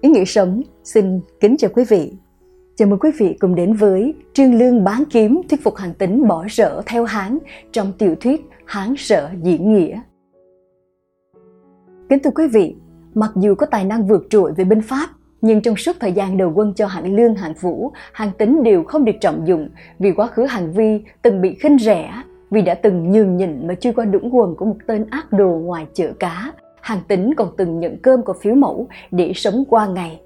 Ý nghĩa sống xin kính chào quý vị. Chào mừng quý vị cùng đến với Trương Lương bán kiếm thuyết phục hành tính bỏ rỡ theo Hán trong tiểu thuyết Hán sợ diễn nghĩa. Kính thưa quý vị, mặc dù có tài năng vượt trội về binh pháp, nhưng trong suốt thời gian đầu quân cho hạng lương hạng vũ, hạng tính đều không được trọng dụng vì quá khứ hành vi từng bị khinh rẻ, vì đã từng nhường nhịn mà chưa qua đũng quần của một tên ác đồ ngoài chợ cá. Hàng tính còn từng nhận cơm của phiếu mẫu để sống qua ngày.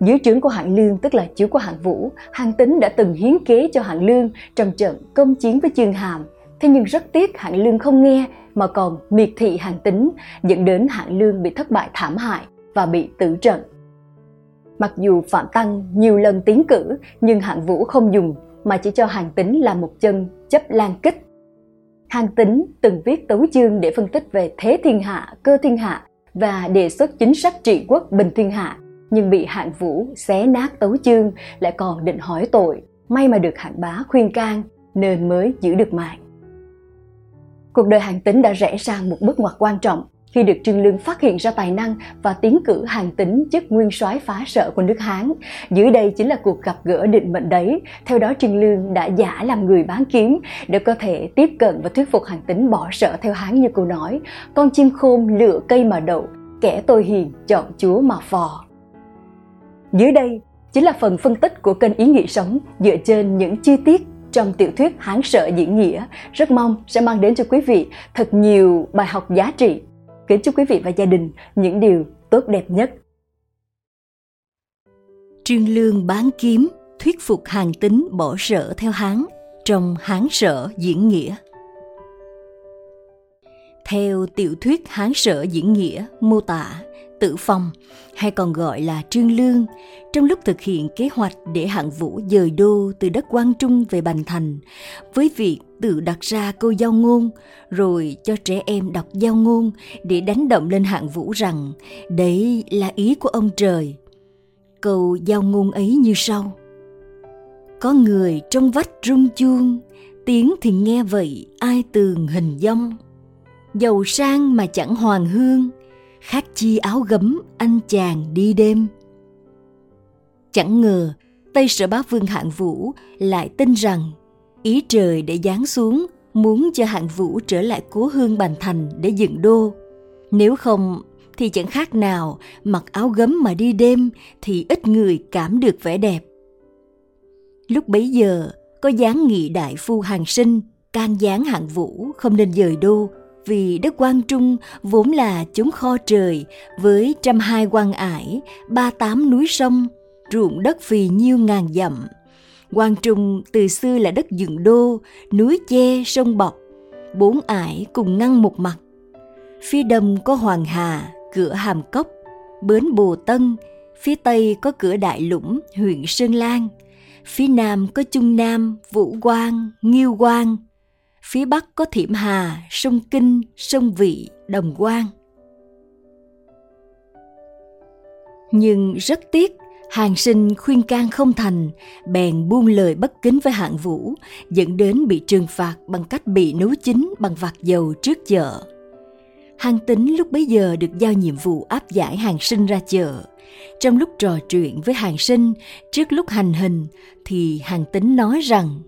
Dưới trướng của hạng lương tức là chiếu của hạng vũ, hàng tính đã từng hiến kế cho hạng lương trong trận công chiến với chương hàm. Thế nhưng rất tiếc hạng lương không nghe mà còn miệt thị hàng tính, dẫn đến hạng lương bị thất bại thảm hại và bị tử trận. Mặc dù Phạm Tăng nhiều lần tiến cử, nhưng hạng vũ không dùng mà chỉ cho hàng tính là một chân chấp lan kích. Hàng tính từng viết tấu chương để phân tích về thế thiên hạ, cơ thiên hạ và đề xuất chính sách trị quốc bình thiên hạ, nhưng bị hạng vũ xé nát tấu chương lại còn định hỏi tội. May mà được hạng bá khuyên can nên mới giữ được mạng. Cuộc đời hàng tính đã rẽ sang một bước ngoặt quan trọng khi được Trương Lương phát hiện ra tài năng và tiến cử hàng tính chức nguyên soái phá sợ của nước Hán. Dưới đây chính là cuộc gặp gỡ định mệnh đấy. Theo đó Trương Lương đã giả làm người bán kiếm để có thể tiếp cận và thuyết phục hàng tính bỏ sợ theo Hán như câu nói con chim khôn lựa cây mà đậu, kẻ tôi hiền chọn chúa mà phò. Dưới đây chính là phần phân tích của kênh Ý Nghĩa Sống dựa trên những chi tiết trong tiểu thuyết Hán sợ Diễn Nghĩa. Rất mong sẽ mang đến cho quý vị thật nhiều bài học giá trị Kính chúc quý vị và gia đình những điều tốt đẹp nhất. Trương Lương bán kiếm, thuyết phục hàng tính bỏ sở theo Hán trong Hán sở diễn nghĩa. Theo tiểu thuyết Hán sở diễn nghĩa mô tả, Tử Phong, hay còn gọi là Trương Lương, trong lúc thực hiện kế hoạch để hạng vũ dời đô từ đất Quang Trung về Bành Thành, với việc tự đặt ra câu giao ngôn, rồi cho trẻ em đọc giao ngôn để đánh động lên hạng vũ rằng đấy là ý của ông trời. Câu giao ngôn ấy như sau. Có người trong vách rung chuông, tiếng thì nghe vậy ai tường hình dông. Giàu sang mà chẳng hoàng hương, khác chi áo gấm anh chàng đi đêm chẳng ngờ tây sở bá vương hạng vũ lại tin rằng ý trời để giáng xuống muốn cho hạng vũ trở lại cố hương bành thành để dựng đô nếu không thì chẳng khác nào mặc áo gấm mà đi đêm thì ít người cảm được vẻ đẹp lúc bấy giờ có giáng nghị đại phu hàng sinh can gián hạng vũ không nên dời đô vì đất quan Trung vốn là chốn kho trời với trăm hai quan ải, ba tám núi sông, ruộng đất phì nhiêu ngàn dặm. Quang Trung từ xưa là đất dựng đô, núi che, sông bọc, bốn ải cùng ngăn một mặt. Phía đông có Hoàng Hà, cửa Hàm Cốc, bến Bồ Tân, phía tây có cửa Đại Lũng, huyện Sơn Lan, phía nam có Trung Nam, Vũ Quang, Nghiêu Quang, phía bắc có Thiểm Hà, sông Kinh, sông Vị, Đồng Quang. Nhưng rất tiếc, hàng sinh khuyên can không thành, bèn buông lời bất kính với hạng vũ, dẫn đến bị trừng phạt bằng cách bị nấu chín bằng vạt dầu trước chợ. Hàng tính lúc bấy giờ được giao nhiệm vụ áp giải hàng sinh ra chợ. Trong lúc trò chuyện với hàng sinh, trước lúc hành hình, thì hàng tính nói rằng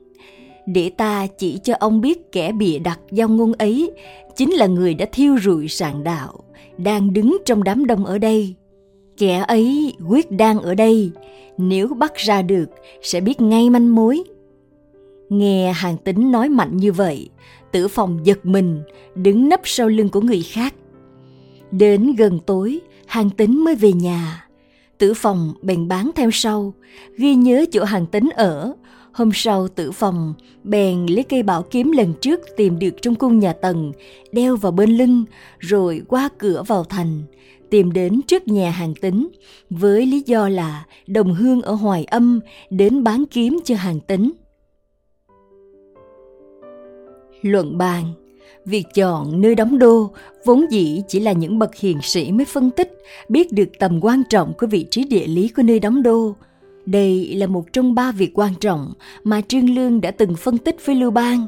để ta chỉ cho ông biết kẻ bịa đặt giao ngôn ấy chính là người đã thiêu rụi sạn đạo đang đứng trong đám đông ở đây kẻ ấy quyết đang ở đây nếu bắt ra được sẽ biết ngay manh mối. Nghe hàng tính nói mạnh như vậy tử phòng giật mình đứng nấp sau lưng của người khác. Đến gần tối hàng tính mới về nhà. Tử phòng bèn bán theo sau ghi nhớ chỗ hàng tính ở. Hôm sau tử phòng, bèn lấy cây bảo kiếm lần trước tìm được trong cung nhà Tần, đeo vào bên lưng, rồi qua cửa vào thành, tìm đến trước nhà hàng tính, với lý do là đồng hương ở Hoài Âm đến bán kiếm cho hàng tính. Luận bàn Việc chọn nơi đóng đô vốn dĩ chỉ là những bậc hiền sĩ mới phân tích, biết được tầm quan trọng của vị trí địa lý của nơi đóng đô, đây là một trong ba việc quan trọng mà Trương Lương đã từng phân tích với Lưu Bang.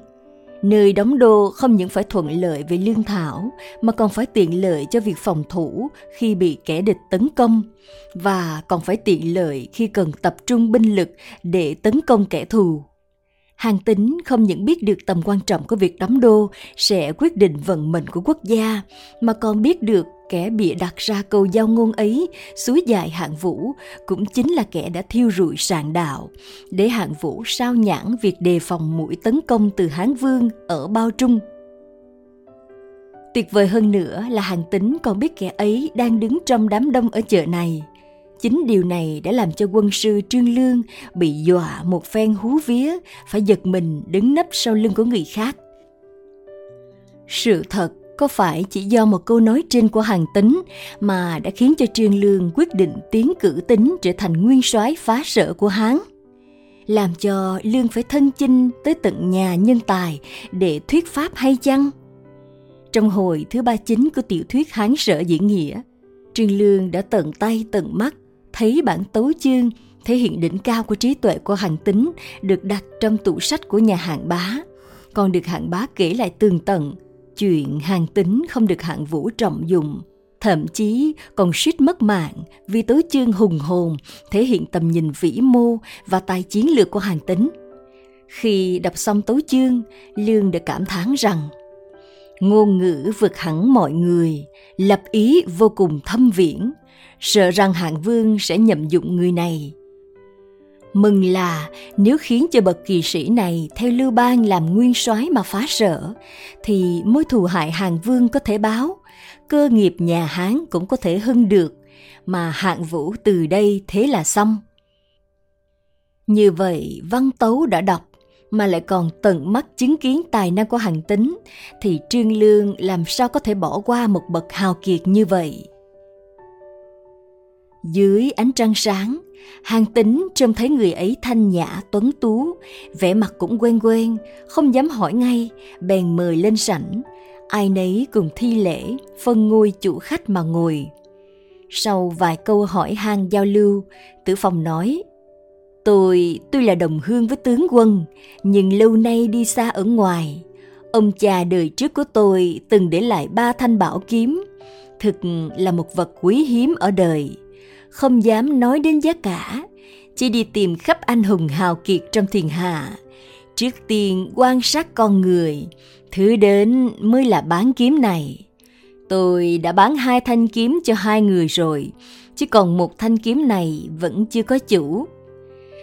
Nơi đóng đô không những phải thuận lợi về lương thảo, mà còn phải tiện lợi cho việc phòng thủ khi bị kẻ địch tấn công và còn phải tiện lợi khi cần tập trung binh lực để tấn công kẻ thù. Hàng tính không những biết được tầm quan trọng của việc đóng đô sẽ quyết định vận mệnh của quốc gia, mà còn biết được kẻ bịa đặt ra câu giao ngôn ấy, suối dài hạng vũ, cũng chính là kẻ đã thiêu rụi sàn đạo, để hạng vũ sao nhãn việc đề phòng mũi tấn công từ Hán Vương ở Bao Trung. Tuyệt vời hơn nữa là hàng tính còn biết kẻ ấy đang đứng trong đám đông ở chợ này – Chính điều này đã làm cho quân sư Trương Lương bị dọa một phen hú vía, phải giật mình đứng nấp sau lưng của người khác. Sự thật có phải chỉ do một câu nói trên của hàng tính mà đã khiến cho Trương Lương quyết định tiến cử tính trở thành nguyên soái phá sở của Hán? Làm cho Lương phải thân chinh tới tận nhà nhân tài để thuyết pháp hay chăng? Trong hồi thứ ba chính của tiểu thuyết Hán sở diễn nghĩa, Trương Lương đã tận tay tận mắt thấy bản tấu chương, thể hiện đỉnh cao của trí tuệ của Hành tính được đặt trong tủ sách của nhà hạng bá. Còn được hạng bá kể lại tường tận, chuyện hàng tính không được hạng vũ trọng dụng. Thậm chí còn suýt mất mạng vì Tố chương hùng hồn, thể hiện tầm nhìn vĩ mô và tài chiến lược của hàng tính. Khi đọc xong tấu chương, lương đã cảm thán rằng, ngôn ngữ vượt hẳn mọi người, lập ý vô cùng thâm viễn sợ rằng hạng vương sẽ nhậm dụng người này. Mừng là nếu khiến cho bậc kỳ sĩ này theo lưu bang làm nguyên soái mà phá sở thì mối thù hại hàng vương có thể báo, cơ nghiệp nhà hán cũng có thể hưng được, mà hạng vũ từ đây thế là xong. Như vậy, văn tấu đã đọc, mà lại còn tận mắt chứng kiến tài năng của hàng tính thì trương lương làm sao có thể bỏ qua một bậc hào kiệt như vậy? Dưới ánh trăng sáng, Hàng tính trông thấy người ấy thanh nhã tuấn tú, vẻ mặt cũng quen quen, không dám hỏi ngay, bèn mời lên sảnh. Ai nấy cùng thi lễ, phân ngôi chủ khách mà ngồi. Sau vài câu hỏi han giao lưu, tử phòng nói, Tôi, tôi là đồng hương với tướng quân, nhưng lâu nay đi xa ở ngoài. Ông cha đời trước của tôi từng để lại ba thanh bảo kiếm, thực là một vật quý hiếm ở đời không dám nói đến giá cả, chỉ đi tìm khắp anh hùng hào kiệt trong thiên hạ. Trước tiên quan sát con người, thứ đến mới là bán kiếm này. Tôi đã bán hai thanh kiếm cho hai người rồi, chứ còn một thanh kiếm này vẫn chưa có chủ.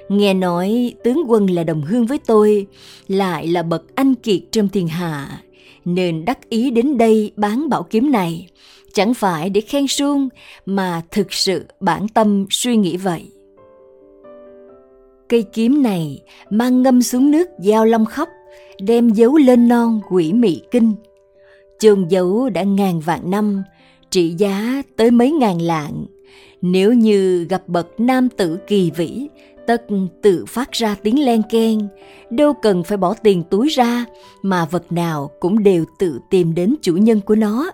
Nghe nói tướng quân là đồng hương với tôi, lại là bậc anh kiệt trong thiên hạ, nên đắc ý đến đây bán bảo kiếm này chẳng phải để khen suông, mà thực sự bản tâm suy nghĩ vậy. Cây kiếm này mang ngâm xuống nước giao long khóc, đem dấu lên non quỷ mị kinh. Chôn dấu đã ngàn vạn năm, trị giá tới mấy ngàn lạng. Nếu như gặp bậc nam tử kỳ vĩ tất tự phát ra tiếng len keng. Đâu cần phải bỏ tiền túi ra, mà vật nào cũng đều tự tìm đến chủ nhân của nó.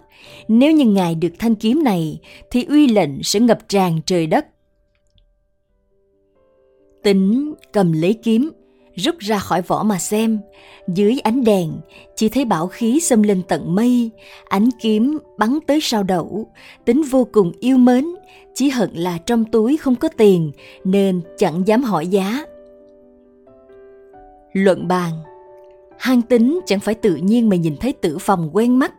Nếu như ngài được thanh kiếm này, thì uy lệnh sẽ ngập tràn trời đất. Tính cầm lấy kiếm rút ra khỏi vỏ mà xem. Dưới ánh đèn, chỉ thấy bảo khí xâm lên tận mây, ánh kiếm bắn tới sau đậu, tính vô cùng yêu mến, chỉ hận là trong túi không có tiền nên chẳng dám hỏi giá. Luận bàn, hang tính chẳng phải tự nhiên mà nhìn thấy tử phòng quen mắt.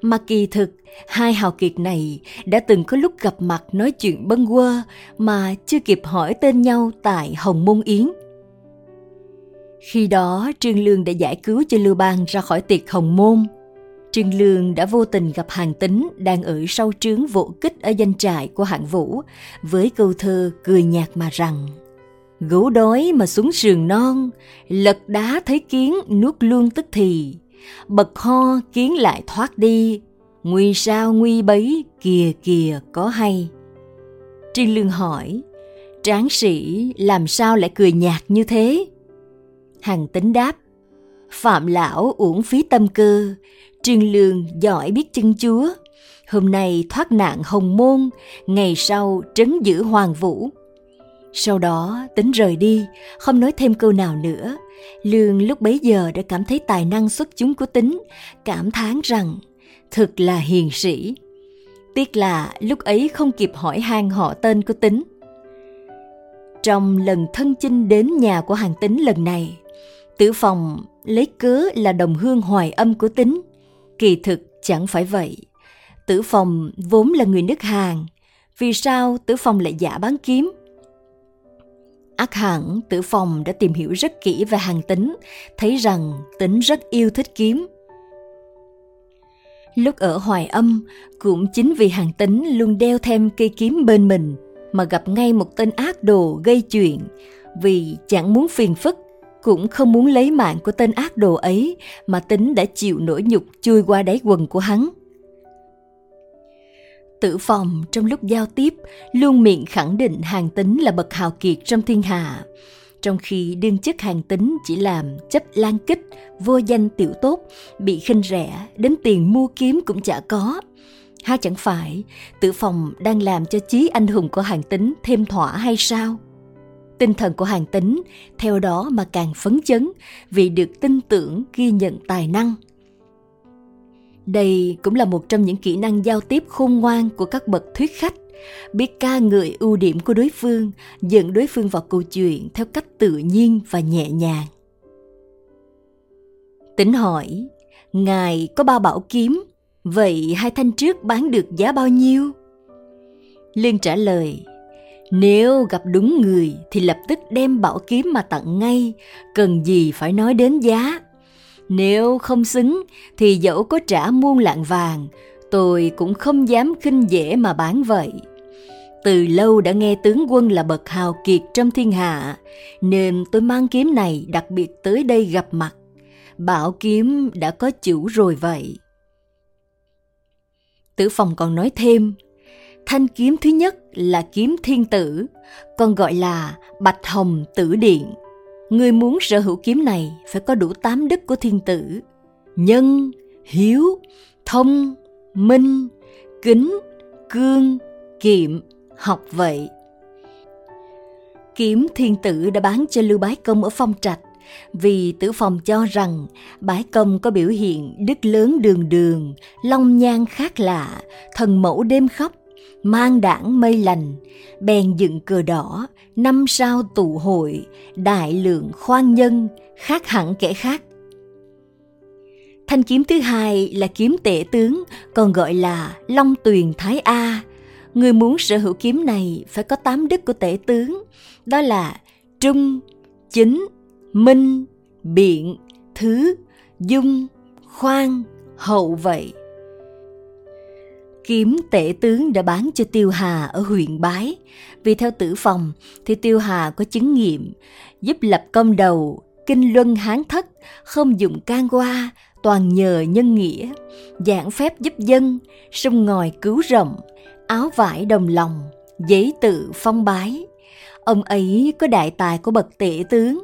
Mà kỳ thực, hai hào kiệt này đã từng có lúc gặp mặt nói chuyện bâng quơ mà chưa kịp hỏi tên nhau tại hồng môn yến khi đó trương lương đã giải cứu cho lưu bang ra khỏi tiệc hồng môn Trương Lương đã vô tình gặp hàng tính đang ở sau trướng vỗ kích ở danh trại của hạng vũ với câu thơ cười nhạt mà rằng Gấu đói mà xuống sườn non, lật đá thấy kiến nuốt luôn tức thì, bật ho kiến lại thoát đi, nguy sao nguy bấy kìa kìa có hay. Trương Lương hỏi, tráng sĩ làm sao lại cười nhạt như thế? Hàng tính đáp, Phạm lão uổng phí tâm cơ, Trương Lương giỏi biết chân chúa. Hôm nay thoát nạn hồng môn, ngày sau trấn giữ hoàng vũ. Sau đó tính rời đi, không nói thêm câu nào nữa. Lương lúc bấy giờ đã cảm thấy tài năng xuất chúng của tính, cảm thán rằng thực là hiền sĩ. Tiếc là lúc ấy không kịp hỏi han họ tên của tính. Trong lần thân chinh đến nhà của hàng tính lần này, tử phòng lấy cớ là đồng hương hoài âm của tính. Kỳ thực chẳng phải vậy. Tử phòng vốn là người nước Hàn. Vì sao tử phòng lại giả bán kiếm? Ác hẳn tử phòng đã tìm hiểu rất kỹ về hàng tính, thấy rằng tính rất yêu thích kiếm. Lúc ở Hoài Âm, cũng chính vì hàng tính luôn đeo thêm cây kiếm bên mình mà gặp ngay một tên ác đồ gây chuyện vì chẳng muốn phiền phức cũng không muốn lấy mạng của tên ác đồ ấy mà tính đã chịu nỗi nhục chui qua đáy quần của hắn. Tử phòng trong lúc giao tiếp luôn miệng khẳng định hàng tính là bậc hào kiệt trong thiên hạ, trong khi đương chức hàng tính chỉ làm chấp lan kích, vô danh tiểu tốt, bị khinh rẻ, đến tiền mua kiếm cũng chả có. Ha chẳng phải, tử phòng đang làm cho chí anh hùng của hàng tính thêm thỏa hay sao? Tinh thần của hàng tính theo đó mà càng phấn chấn vì được tin tưởng ghi nhận tài năng – đây cũng là một trong những kỹ năng giao tiếp khôn ngoan của các bậc thuyết khách, biết ca ngợi ưu điểm của đối phương, dẫn đối phương vào câu chuyện theo cách tự nhiên và nhẹ nhàng. Tính hỏi, Ngài có ba bảo kiếm, vậy hai thanh trước bán được giá bao nhiêu? Liên trả lời, nếu gặp đúng người thì lập tức đem bảo kiếm mà tặng ngay, cần gì phải nói đến giá. Nếu không xứng thì dẫu có trả muôn lạng vàng, tôi cũng không dám khinh dễ mà bán vậy. Từ lâu đã nghe tướng quân là bậc hào kiệt trong thiên hạ, nên tôi mang kiếm này đặc biệt tới đây gặp mặt. Bảo kiếm đã có chủ rồi vậy. Tử phòng còn nói thêm, thanh kiếm thứ nhất là kiếm thiên tử, còn gọi là bạch hồng tử điện Người muốn sở hữu kiếm này phải có đủ tám đức của thiên tử. Nhân, hiếu, thông, minh, kính, cương, kiệm, học vậy. Kiếm thiên tử đã bán cho Lưu Bái Công ở Phong Trạch vì tử phòng cho rằng bái công có biểu hiện đức lớn đường đường, long nhan khác lạ, thần mẫu đêm khóc, mang đảng mây lành, bèn dựng cờ đỏ, năm sao tụ hội, đại lượng khoan nhân, khác hẳn kẻ khác. Thanh kiếm thứ hai là kiếm tể tướng, còn gọi là Long Tuyền Thái A. Người muốn sở hữu kiếm này phải có tám đức của tể tướng, đó là trung, chính, minh, biện, thứ, dung, khoan, hậu vậy kiếm tể tướng đã bán cho Tiêu Hà ở huyện Bái. Vì theo tử phòng thì Tiêu Hà có chứng nghiệm, giúp lập công đầu, kinh luân hán thất, không dùng can qua, toàn nhờ nhân nghĩa, giảng phép giúp dân, sông ngòi cứu rộng, áo vải đồng lòng, giấy tự phong bái. Ông ấy có đại tài của bậc tể tướng,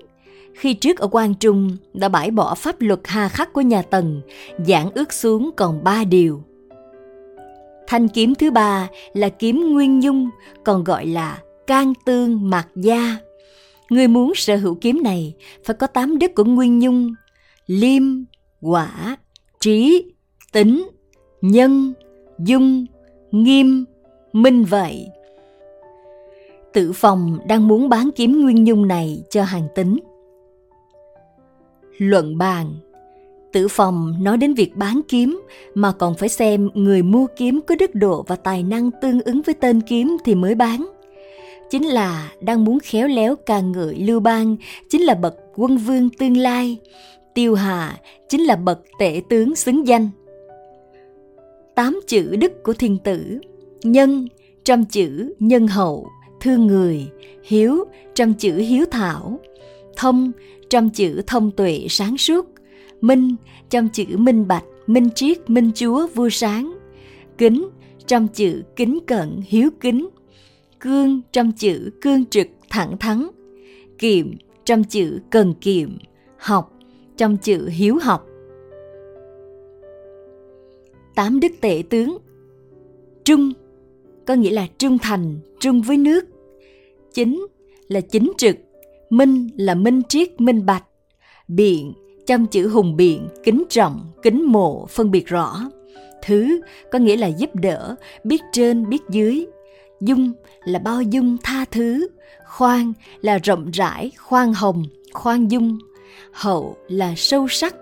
khi trước ở Quan Trung đã bãi bỏ pháp luật hà khắc của nhà Tần, giảng ước xuống còn ba điều – Thanh kiếm thứ ba là kiếm nguyên nhung, còn gọi là can tương mạc gia. Người muốn sở hữu kiếm này phải có tám đức của nguyên nhung, liêm, quả, trí, tính, nhân, dung, nghiêm, minh vậy. Tử phòng đang muốn bán kiếm nguyên nhung này cho hàng tính. Luận bàn Tử phòng nói đến việc bán kiếm mà còn phải xem người mua kiếm có đức độ và tài năng tương ứng với tên kiếm thì mới bán. Chính là đang muốn khéo léo ca ngợi Lưu Bang, chính là bậc quân vương tương lai. Tiêu Hà chính là bậc tể tướng xứng danh. Tám chữ đức của thiên tử, nhân trăm chữ nhân hậu, thương người, hiếu trăm chữ hiếu thảo, thông trăm chữ thông tuệ sáng suốt, minh trong chữ minh bạch, minh triết, minh chúa, vua sáng. Kính trong chữ kính cận, hiếu kính. Cương trong chữ cương trực, thẳng thắn. Kiệm trong chữ cần kiệm. Học trong chữ hiếu học. Tám đức tể tướng Trung có nghĩa là trung thành, trung với nước. Chính là chính trực, minh là minh triết minh bạch, biện trong chữ hùng biện, kính trọng, kính mộ, phân biệt rõ. Thứ có nghĩa là giúp đỡ, biết trên, biết dưới. Dung là bao dung tha thứ. Khoan là rộng rãi, khoan hồng, khoan dung. Hậu là sâu sắc.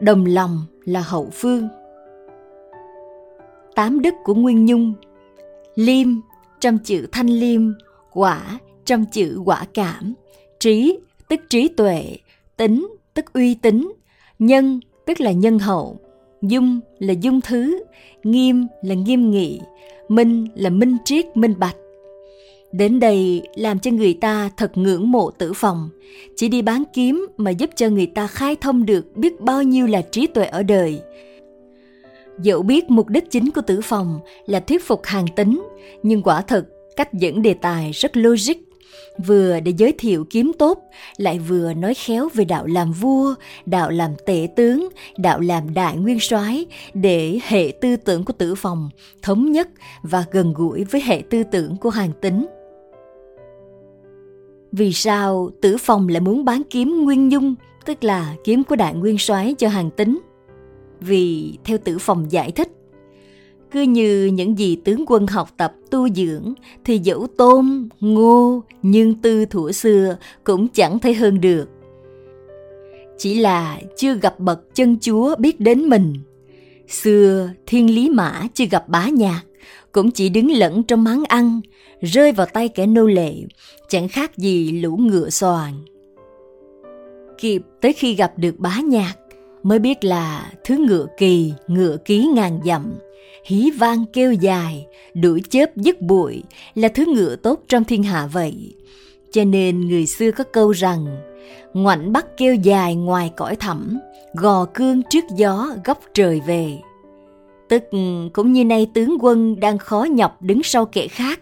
Đồng lòng là hậu phương. Tám đức của Nguyên Nhung Liêm trong chữ thanh liêm, quả trong chữ quả cảm, trí tức trí tuệ, tính tức uy tín, nhân tức là nhân hậu, dung là dung thứ, nghiêm là nghiêm nghị, minh là minh triết minh bạch. Đến đây làm cho người ta thật ngưỡng mộ tử phòng, chỉ đi bán kiếm mà giúp cho người ta khai thông được biết bao nhiêu là trí tuệ ở đời. Dẫu biết mục đích chính của tử phòng là thuyết phục hàng tính, nhưng quả thật cách dẫn đề tài rất logic, vừa để giới thiệu kiếm tốt, lại vừa nói khéo về đạo làm vua, đạo làm tể tướng, đạo làm đại nguyên soái để hệ tư tưởng của tử phòng thống nhất và gần gũi với hệ tư tưởng của hàng tính. Vì sao tử phòng lại muốn bán kiếm nguyên nhung, tức là kiếm của đại nguyên soái cho hàng tính? Vì theo tử phòng giải thích, cứ như những gì tướng quân học tập tu dưỡng thì dẫu tôm ngô, nhưng tư thủ xưa cũng chẳng thấy hơn được. Chỉ là chưa gặp bậc chân chúa biết đến mình. Xưa thiên lý mã chưa gặp bá nhạc, cũng chỉ đứng lẫn trong máng ăn, rơi vào tay kẻ nô lệ, chẳng khác gì lũ ngựa xoàn. Kịp tới khi gặp được bá nhạc, mới biết là thứ ngựa kỳ, ngựa ký ngàn dặm, hí vang kêu dài, đuổi chớp dứt bụi là thứ ngựa tốt trong thiên hạ vậy. Cho nên người xưa có câu rằng, ngoảnh bắt kêu dài ngoài cõi thẳm, gò cương trước gió góc trời về. Tức cũng như nay tướng quân đang khó nhọc đứng sau kẻ khác,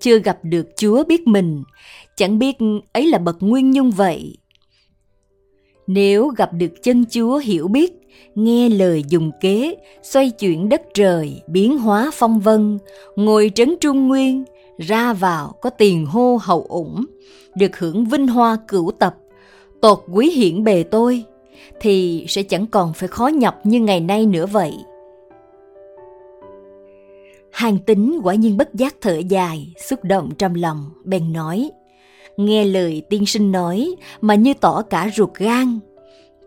chưa gặp được chúa biết mình, chẳng biết ấy là bậc nguyên nhung vậy. Nếu gặp được chân chúa hiểu biết, nghe lời dùng kế, xoay chuyển đất trời, biến hóa phong vân, ngồi trấn trung nguyên, ra vào có tiền hô hậu ủng, được hưởng vinh hoa cửu tập, tột quý hiển bề tôi, thì sẽ chẳng còn phải khó nhọc như ngày nay nữa vậy. Hàng tính quả nhiên bất giác thở dài, xúc động trong lòng, bèn nói. Nghe lời tiên sinh nói mà như tỏ cả ruột gan,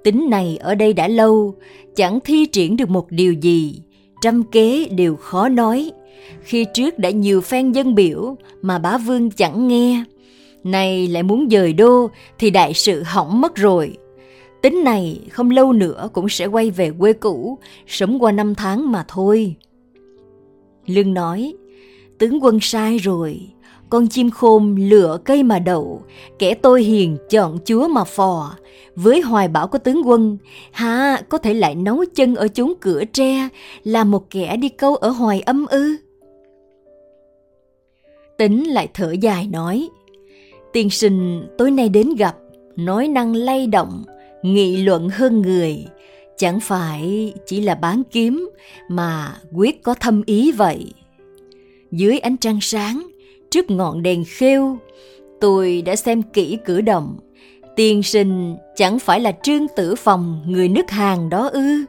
tính này ở đây đã lâu, chẳng thi triển được một điều gì, trăm kế đều khó nói. Khi trước đã nhiều phen dân biểu mà bá vương chẳng nghe, nay lại muốn dời đô thì đại sự hỏng mất rồi. Tính này không lâu nữa cũng sẽ quay về quê cũ, sống qua năm tháng mà thôi. Lương nói, tướng quân sai rồi, con chim khôn lựa cây mà đậu, kẻ tôi hiền chọn chúa mà phò. Với hoài bão của tướng quân, ha có thể lại nấu chân ở chốn cửa tre, là một kẻ đi câu ở hoài âm ư? Tính lại thở dài nói, tiên sinh tối nay đến gặp, nói năng lay động, nghị luận hơn người, chẳng phải chỉ là bán kiếm mà quyết có thâm ý vậy. Dưới ánh trăng sáng, trước ngọn đèn khêu, tôi đã xem kỹ cử động. Tiên sinh chẳng phải là trương tử phòng người nước hàng đó ư?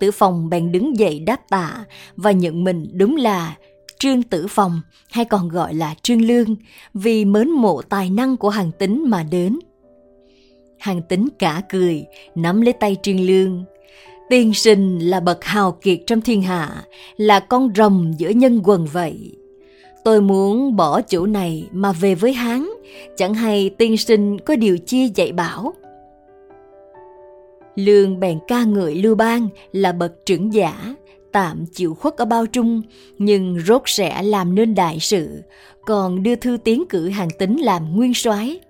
Tử phòng bèn đứng dậy đáp tạ và nhận mình đúng là Trương Tử Phòng hay còn gọi là Trương Lương vì mến mộ tài năng của hàng tính mà đến. Hàng tính cả cười, nắm lấy tay Trương Lương. Tiên sinh là bậc hào kiệt trong thiên hạ, là con rồng giữa nhân quần vậy. Tôi muốn bỏ chỗ này mà về với Hán, chẳng hay tiên sinh có điều chi dạy bảo. Lương bèn ca ngợi Lưu Bang là bậc trưởng giả, tạm chịu khuất ở bao trung, nhưng rốt sẽ làm nên đại sự, còn đưa thư tiến cử hàng tính làm nguyên soái.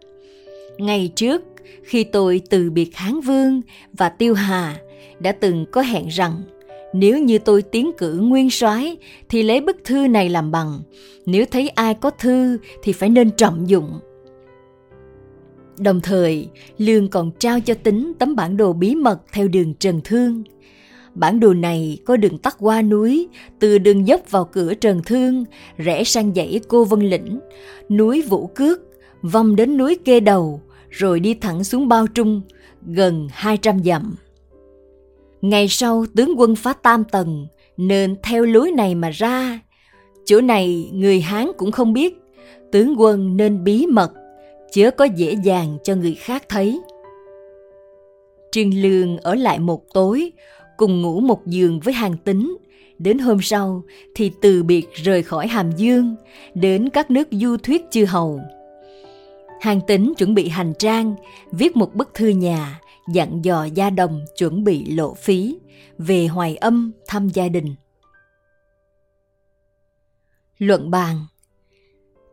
Ngày trước, khi tôi từ biệt Hán Vương và Tiêu Hà, đã từng có hẹn rằng nếu như tôi tiến cử nguyên soái thì lấy bức thư này làm bằng. Nếu thấy ai có thư thì phải nên trọng dụng. Đồng thời, Lương còn trao cho tính tấm bản đồ bí mật theo đường Trần Thương. Bản đồ này có đường tắt qua núi, từ đường dốc vào cửa Trần Thương, rẽ sang dãy Cô Vân Lĩnh, núi Vũ Cước, vòng đến núi Kê Đầu, rồi đi thẳng xuống Bao Trung, gần 200 dặm. Ngày sau tướng quân phá tam tầng, nên theo lối này mà ra. Chỗ này người Hán cũng không biết, tướng quân nên bí mật, chớ có dễ dàng cho người khác thấy. Trương Lương ở lại một tối, cùng ngủ một giường với hàng tính. Đến hôm sau thì từ biệt rời khỏi Hàm Dương, đến các nước du thuyết chư hầu. Hàng tính chuẩn bị hành trang, viết một bức thư nhà, dặn dò gia đồng chuẩn bị lộ phí, về hoài âm thăm gia đình. Luận bàn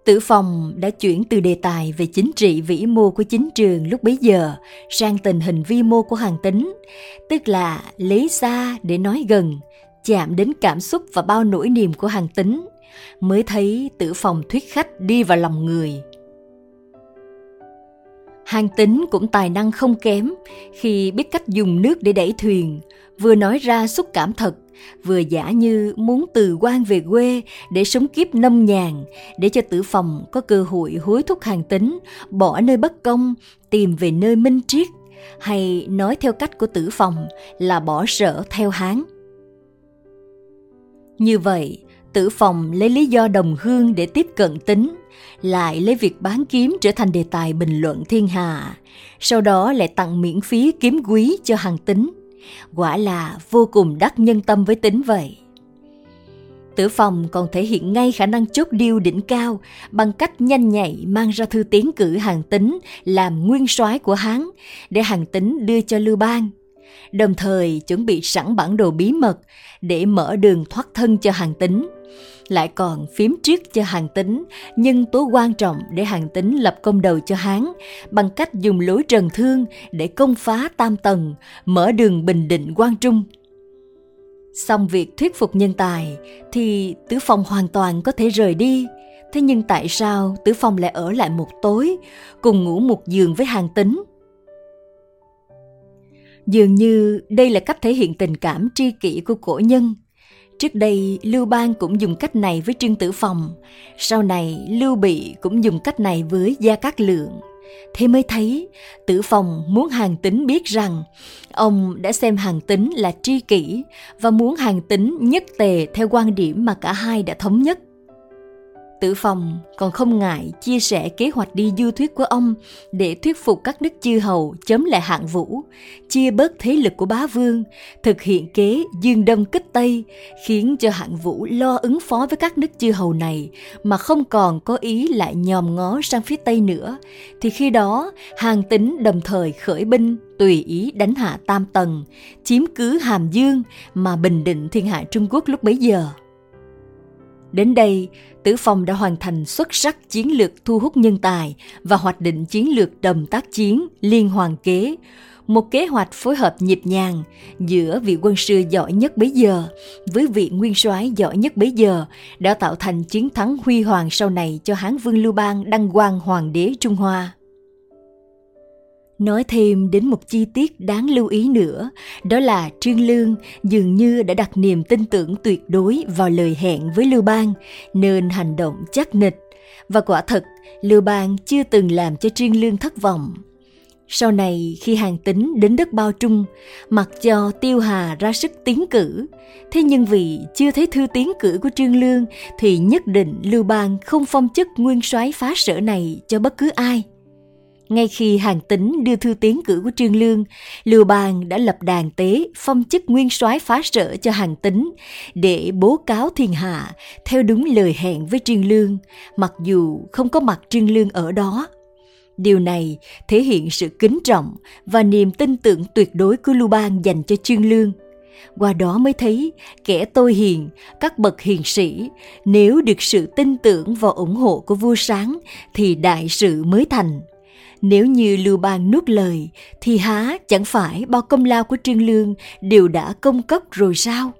Tử Phong đã chuyển từ đề tài về chính trị vĩ mô của chính trường lúc bấy giờ sang tình hình vi mô của hàng tính, tức là lấy xa để nói gần, chạm đến cảm xúc và bao nỗi niềm của hàng tính, mới thấy tử Phong thuyết khách đi vào lòng người. Hàng tính cũng tài năng không kém khi biết cách dùng nước để đẩy thuyền, vừa nói ra xúc cảm thật, vừa giả như muốn từ quan về quê để sống kiếp nâm nhàn, để cho tử phòng có cơ hội hối thúc hàng tính, bỏ nơi bất công, tìm về nơi minh triết, hay nói theo cách của tử phòng là bỏ sở theo hán. Như vậy, tử phòng lấy lý do đồng hương để tiếp cận tính, lại lấy việc bán kiếm trở thành đề tài bình luận thiên hạ, sau đó lại tặng miễn phí kiếm quý cho hàng tính quả là vô cùng đắc nhân tâm với tính vậy. Tử phòng còn thể hiện ngay khả năng chốt điêu đỉnh cao bằng cách nhanh nhạy mang ra thư tiến cử hàng tính làm nguyên soái của Hán để hàng tính đưa cho Lưu Bang. Đồng thời chuẩn bị sẵn bản đồ bí mật để mở đường thoát thân cho hàng tính lại còn phím triết cho hàng tính, nhưng tố quan trọng để hàng tính lập công đầu cho Hán bằng cách dùng lối trần thương để công phá tam tầng, mở đường bình định quan trung. Xong việc thuyết phục nhân tài thì Tứ Phong hoàn toàn có thể rời đi. Thế nhưng tại sao Tứ Phong lại ở lại một tối, cùng ngủ một giường với hàng tính? Dường như đây là cách thể hiện tình cảm tri kỷ của cổ nhân – Trước đây Lưu Bang cũng dùng cách này với Trương Tử Phong, sau này Lưu Bị cũng dùng cách này với Gia Cát Lượng. Thế mới thấy Tử Phong muốn Hàng Tính biết rằng ông đã xem Hàng Tính là tri kỷ và muốn Hàng Tính nhất tề theo quan điểm mà cả hai đã thống nhất. Tử phòng còn không ngại chia sẻ kế hoạch đi du thuyết của ông để thuyết phục các nước chư hầu chấm lại hạng vũ, chia bớt thế lực của bá vương, thực hiện kế dương đông kích tây, khiến cho hạng vũ lo ứng phó với các nước chư hầu này mà không còn có ý lại nhòm ngó sang phía tây nữa, thì khi đó hàng tính đồng thời khởi binh tùy ý đánh hạ tam tầng, chiếm cứ hàm dương mà bình định thiên hạ Trung Quốc lúc bấy giờ. Đến đây, Tử Phong đã hoàn thành xuất sắc chiến lược thu hút nhân tài và hoạch định chiến lược đầm tác chiến liên hoàn kế, một kế hoạch phối hợp nhịp nhàng giữa vị quân sư giỏi nhất bấy giờ với vị nguyên soái giỏi nhất bấy giờ đã tạo thành chiến thắng huy hoàng sau này cho Hán Vương Lưu Bang đăng quang hoàng đế Trung Hoa. Nói thêm đến một chi tiết đáng lưu ý nữa, đó là Trương Lương dường như đã đặt niềm tin tưởng tuyệt đối vào lời hẹn với Lưu Bang, nên hành động chắc nịch. Và quả thật, Lưu Bang chưa từng làm cho Trương Lương thất vọng. Sau này khi hàng tính đến đất bao trung, mặc cho Tiêu Hà ra sức tiến cử, thế nhưng vì chưa thấy thư tiến cử của Trương Lương thì nhất định Lưu Bang không phong chức nguyên soái phá sở này cho bất cứ ai. Ngay khi hàng tính đưa thư tiến cử của Trương Lương, Lưu Bang đã lập đàn tế phong chức nguyên soái phá sở cho hàng tính để bố cáo thiên hạ theo đúng lời hẹn với Trương Lương, mặc dù không có mặt Trương Lương ở đó. Điều này thể hiện sự kính trọng và niềm tin tưởng tuyệt đối của Lưu Bang dành cho Trương Lương. Qua đó mới thấy kẻ tôi hiền, các bậc hiền sĩ, nếu được sự tin tưởng và ủng hộ của vua sáng thì đại sự mới thành. Nếu như Lưu Bang nuốt lời, thì há chẳng phải bao công lao của Trương Lương đều đã công cấp rồi sao?